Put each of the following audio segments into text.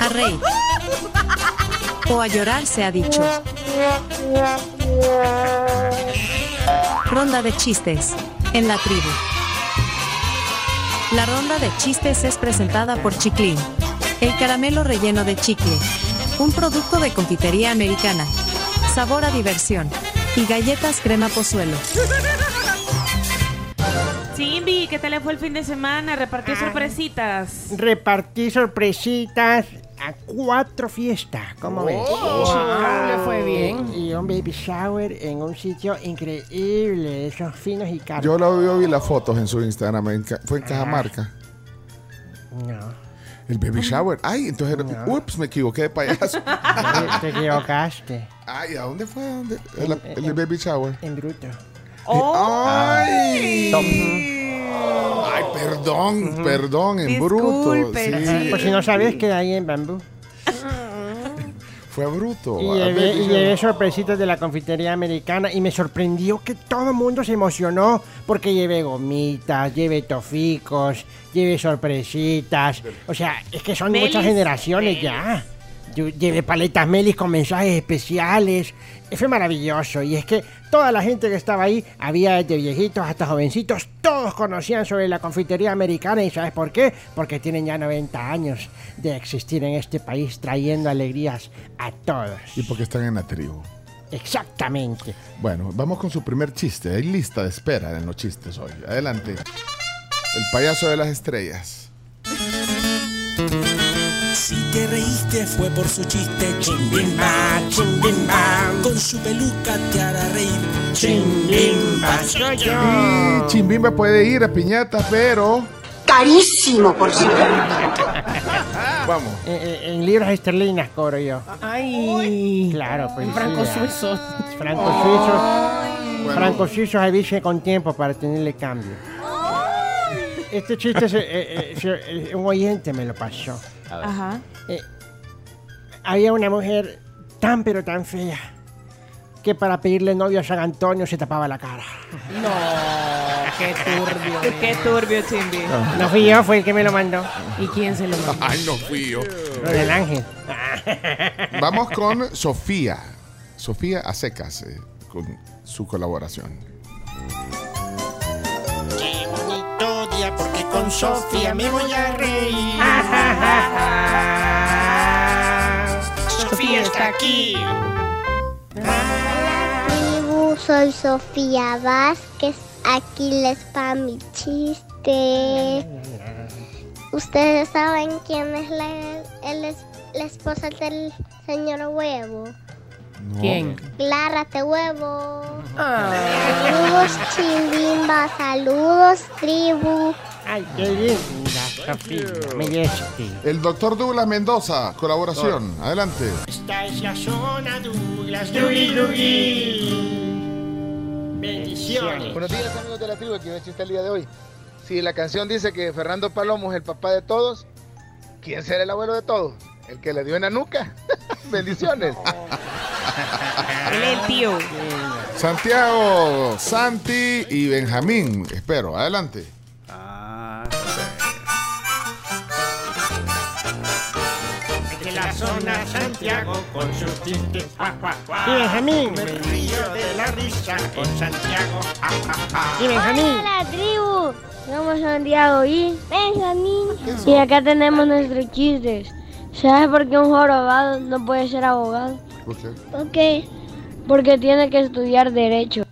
A reír. O a llorar se ha dicho. Ronda de chistes. En la tribu. La ronda de chistes es presentada por Chiclin. El caramelo relleno de chicle. Un producto de confitería americana. Sabor a diversión. Y galletas crema pozuelo. Simbi, ¿qué tal le fue el fin de semana? ¿Repartió sorpresitas? Repartí sorpresitas a cuatro fiestas. ¿Cómo ves? le fue bien. Y un baby shower en un sitio increíble, esos finos y caros. Yo, lo, yo vi las fotos en su Instagram. en fue en Cajamarca. No, El baby shower. Ay, entonces, era- ups, me equivoqué de payaso. te equivocaste. Ay, ¿a dónde fue? ¿Dónde? El, el baby shower. En bruto. Ay. Ay, perdón, perdón, en bruto. Sí. Por si no sabes, queda ahí en bambú. fue bruto. Y llevé, y llevé sorpresitas de la confitería americana y me sorprendió que todo el mundo se emocionó porque llevé gomitas, llevé toficos, llevé sorpresitas. O sea, es que son Melis. muchas generaciones ya. Yo llevé paletas Melis con mensajes especiales. Fue maravilloso. Y es que toda la gente que estaba ahí, había desde viejitos hasta jovencitos, todos conocían sobre la confitería americana. ¿Y sabes por qué? Porque tienen ya 90 años de existir en este país trayendo alegrías a todos. Y porque están en la tribu. Exactamente. Bueno, vamos con su primer chiste. Hay lista de espera en los chistes hoy. Adelante. El payaso de las estrellas. Si te reíste fue por su chiste, chimbimba, chimbimba. Con su peluca te hará reír, chimbimba. Soy yo. Y Chimbimba puede ir a piñata, pero. Carísimo, por cierto. Vamos. Eh, eh, en libras esterlinas cobro yo. Ay. Claro, pues. Franco suizo. Francos suizos. Francos suizos avisen con tiempo para tenerle cambio. Este chiste, se- eh, eh, se- eh, un oyente me lo pasó. Ajá. Eh, había una mujer tan pero tan fea que para pedirle novio a San Antonio se tapaba la cara. No, qué turbio. Qué turbio, Simbi. No fui yo, fue el que me lo mandó. ¿Y quién se lo mandó? Ay, no fui yo. Lo del ángel. Vamos con Sofía. Sofía a secas eh, con su colaboración. Porque con Sofía me voy a reír. Sofía está aquí. soy Sofía Vázquez. Aquí les va mi chiste. ¿Ustedes saben quién es la, el es- la esposa del señor Huevo? No. ¿Quién? Clara te Huevo. Ah, Saludos, chimbimba. Saludos, tribu. Ay, qué linda. Me. El doctor Douglas Mendoza, colaboración. Adelante. Esta es la zona Douglas, Dougie Dougie. Bendiciones. Buenos días amigos de la tribu, va el chiste el día de hoy. Si la canción dice que Fernando Palomo es el papá de todos, ¿quién será el abuelo de todos? El que le dio en la nuca. Bendiciones. Él es el tío. Santiago, Santi y Benjamín. Espero. Adelante. De la zona Santiago con sus chistes. Ja, ja, ja. Y Benjamín. Me río de la risa con Santiago. Y Benjamín. la tribu. Somos Santiago y Benjamín. Y acá tenemos nuestros chistes. ¿Sabes por qué un jorobado no puede ser abogado? ¿Por qué? ¿Por qué? Porque tiene que estudiar derecho.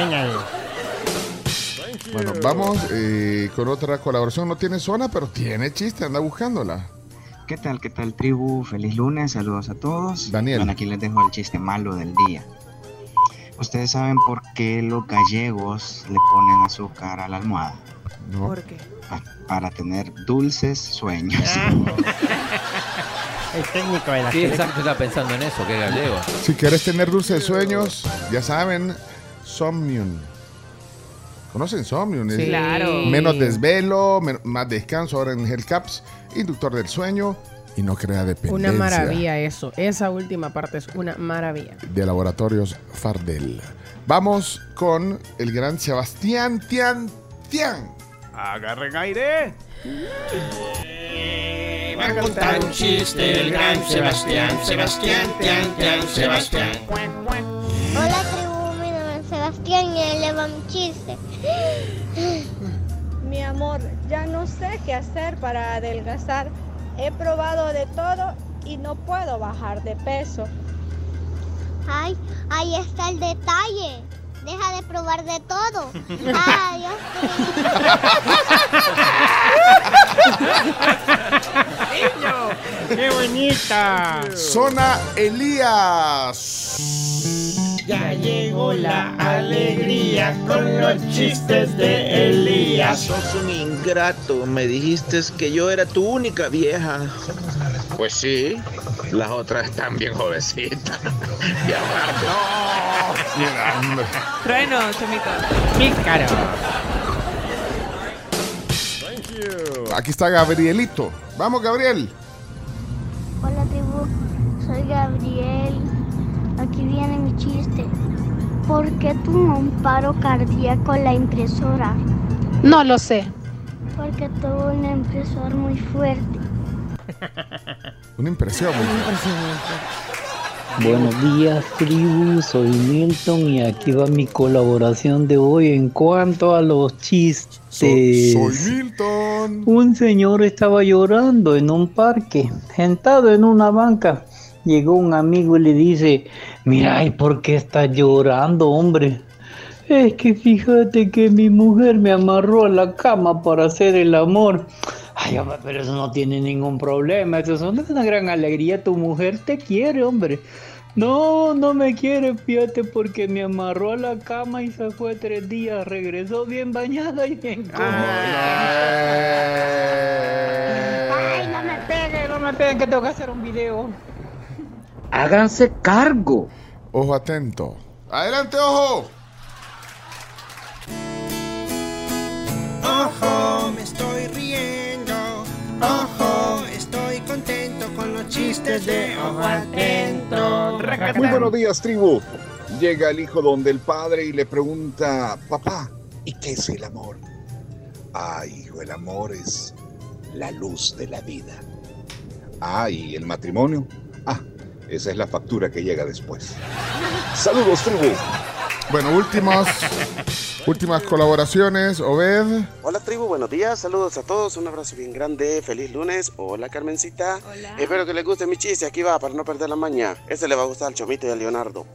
Eh. Bueno, vamos eh, con otra colaboración. No tiene zona, pero tiene chiste. Anda buscándola. ¿Qué tal, qué tal tribu? Feliz lunes, saludos a todos. Daniel. Bueno, aquí les dejo el chiste malo del día. ¿Ustedes saben por qué los gallegos le ponen azúcar a la almohada? No. ¿Por qué? Pa- Para tener dulces sueños. El técnico de la Sí, exacto, estaba pensando en eso, que gallego. Si quieres tener dulces sueños, ya saben, Somnium. ¿Conocen Somnium? Sí. Es Claro. Menos desvelo, men- más descanso ahora en Hellcaps, inductor del sueño y no crea dependencia. una maravilla eso. Esa última parte es una maravilla. De Laboratorios Fardel. Vamos con el gran Sebastián Tian Sebastián. Agarren aire. A contar un chiste el gran Sebastián, Sebastián, Tian, Tian, Sebastián. Hola tribu, mi nombre es Sebastián y le va mi chiste. Mi amor, ya no sé qué hacer para adelgazar. He probado de todo y no puedo bajar de peso. Ay, ahí está el detalle. Deja de probar de todo. Adiós. ¡Qué bonita! Zona Elías. Ya llegó la alegría con los chistes de Elías. Sos un ingrato. Me dijiste que yo era tu única vieja. Pues sí, las otras están bien jovencitas. Y aparte. Hombre. Trueno, Chomito. Aquí está Gabrielito. Vamos, Gabriel. Hola tribu, soy Gabriel. Aquí viene mi chiste. ¿Por qué tuvo un paro cardíaco la impresora? No lo sé. Porque tuvo un impresor muy fuerte. Una impresión. muy fuerte. Buenos días, tribu. Soy Milton y aquí va mi colaboración de hoy en cuanto a los chistes. soy Milton. Un señor estaba llorando en un parque, sentado en una banca. Llegó un amigo y le dice: Mira, ¿y por qué estás llorando, hombre? Es que fíjate que mi mujer me amarró a la cama para hacer el amor. Ay, hombre, pero eso no tiene ningún problema. Eso es una gran alegría. Tu mujer te quiere, hombre. No, no me quiere, fíjate, porque me amarró a la cama y se fue tres días. Regresó bien bañada y bien Ay, no me peguen, no me peguen, que tengo que hacer un video. Háganse cargo. Ojo atento. Adelante, ojo. Ojo. Ojo, estoy contento con los chistes de Ojo Atento. Muy buenos días, tribu. Llega el hijo donde el padre y le pregunta, papá, ¿y qué es el amor? Ah, hijo, el amor es la luz de la vida. Ah, ¿y el matrimonio? Ah, esa es la factura que llega después. Saludos, tribu. Bueno, últimas, últimas colaboraciones. Obed. Hola tribu, buenos días, saludos a todos, un abrazo bien grande, feliz lunes. Hola Carmencita. Espero que les guste mi chiste, aquí va para no perder la maña. Este le va a gustar al Chomito y a Leonardo.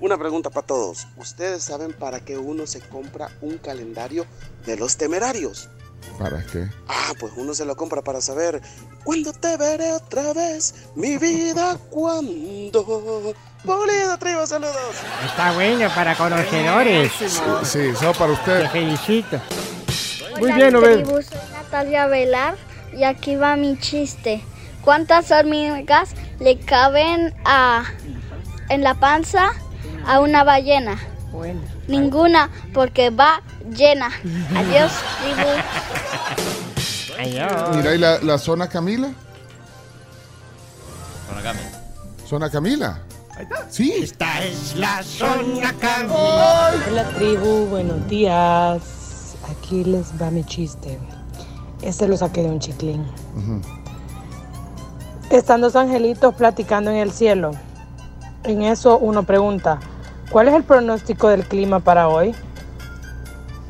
Una pregunta para todos. ¿Ustedes saben para qué uno se compra un calendario de los temerarios? ¿Para qué? Ah, pues uno se lo compra para saber cuándo te veré otra vez, mi vida, cuándo. Bolida, tribu, saludos. Está bueno para conocedores. Sí, sí, solo para usted. Te felicito. Muy bien, Obed. tribu, soy Natalia Velar y aquí va mi chiste. ¿Cuántas hormigas le caben a en la panza a una ballena? Bueno. Ninguna, porque va llena. Adiós, tribu. Mira, ¿y la, la zona Camila? Zona Cami. ¿Zona Camila? Ahí está. Sí. Esta es la zona Camila. Hola tribu, buenos días. Aquí les va mi chiste. Este lo saqué de un chiclín. Están dos angelitos platicando en el cielo. En eso uno pregunta, ¿cuál es el pronóstico del clima para hoy?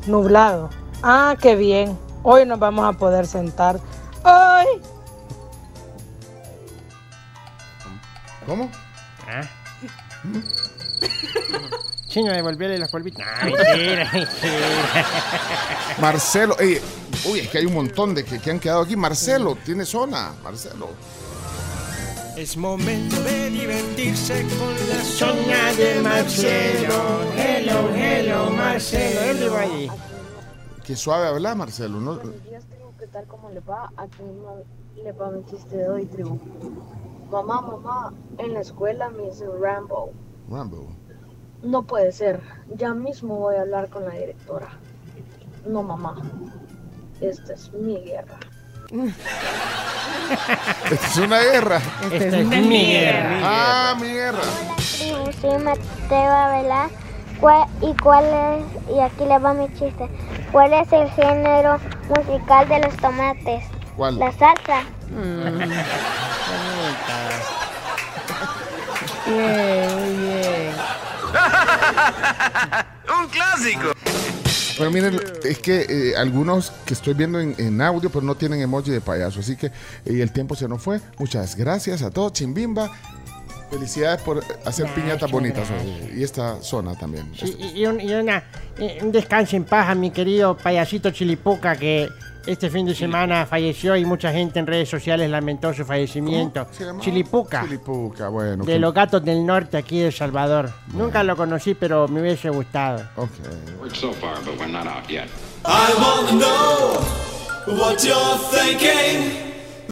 Nublado. Ah, qué bien. Hoy nos vamos a poder sentar. ¡Hoy! ¿Cómo? Ah. Chino, devolverle las polvitas. No, mentira, mentira. Marcelo, ey, uy, es que hay un montón de que, que han quedado aquí. Marcelo, tiene zona. Marcelo. Es momento de divertirse con la zona de Marcelo. Hello, hello, Marcelo. Él iba ahí. Qué suave habla, Marcelo. ¿no? Buenos días, tribu. ¿Qué tal? ¿Cómo le va? Aquí ma- le va mi chiste de hoy, tribu. Mamá, mamá, en la escuela me dicen Rambo. Rambo. No puede ser. Ya mismo voy a hablar con la directora. No, mamá. Esta es mi guerra. Esta es una guerra. Esta es mi guerra. Ah, mi guerra. Tribu, soy Mateo. ¿Cuál- ¿Y cuál es? Y aquí le va mi chiste. ¿Cuál es el género musical de los tomates? ¿Cuál? La salsa. Bien, muy bien. ¡Un clásico! Pero miren, es que eh, algunos que estoy viendo en, en audio, pero no tienen emoji de payaso. Así que eh, el tiempo se nos fue. Muchas gracias a todos. Chimbimba. Felicidades por hacer piñatas bonitas hoy. Y esta zona también. Y, y un, y una, eh, un descanso en paz a mi querido payasito Chilipuca que este fin de semana falleció y mucha gente en redes sociales lamentó su fallecimiento. ¿Cómo se llamaba? Chilipuca. Chilipuca, bueno. De que- los gatos del norte aquí de El Salvador. Nunca lo conocí, pero me hubiese gustado. Ok. Worked so far, but we're not out yet. I wanna know what you're thinking.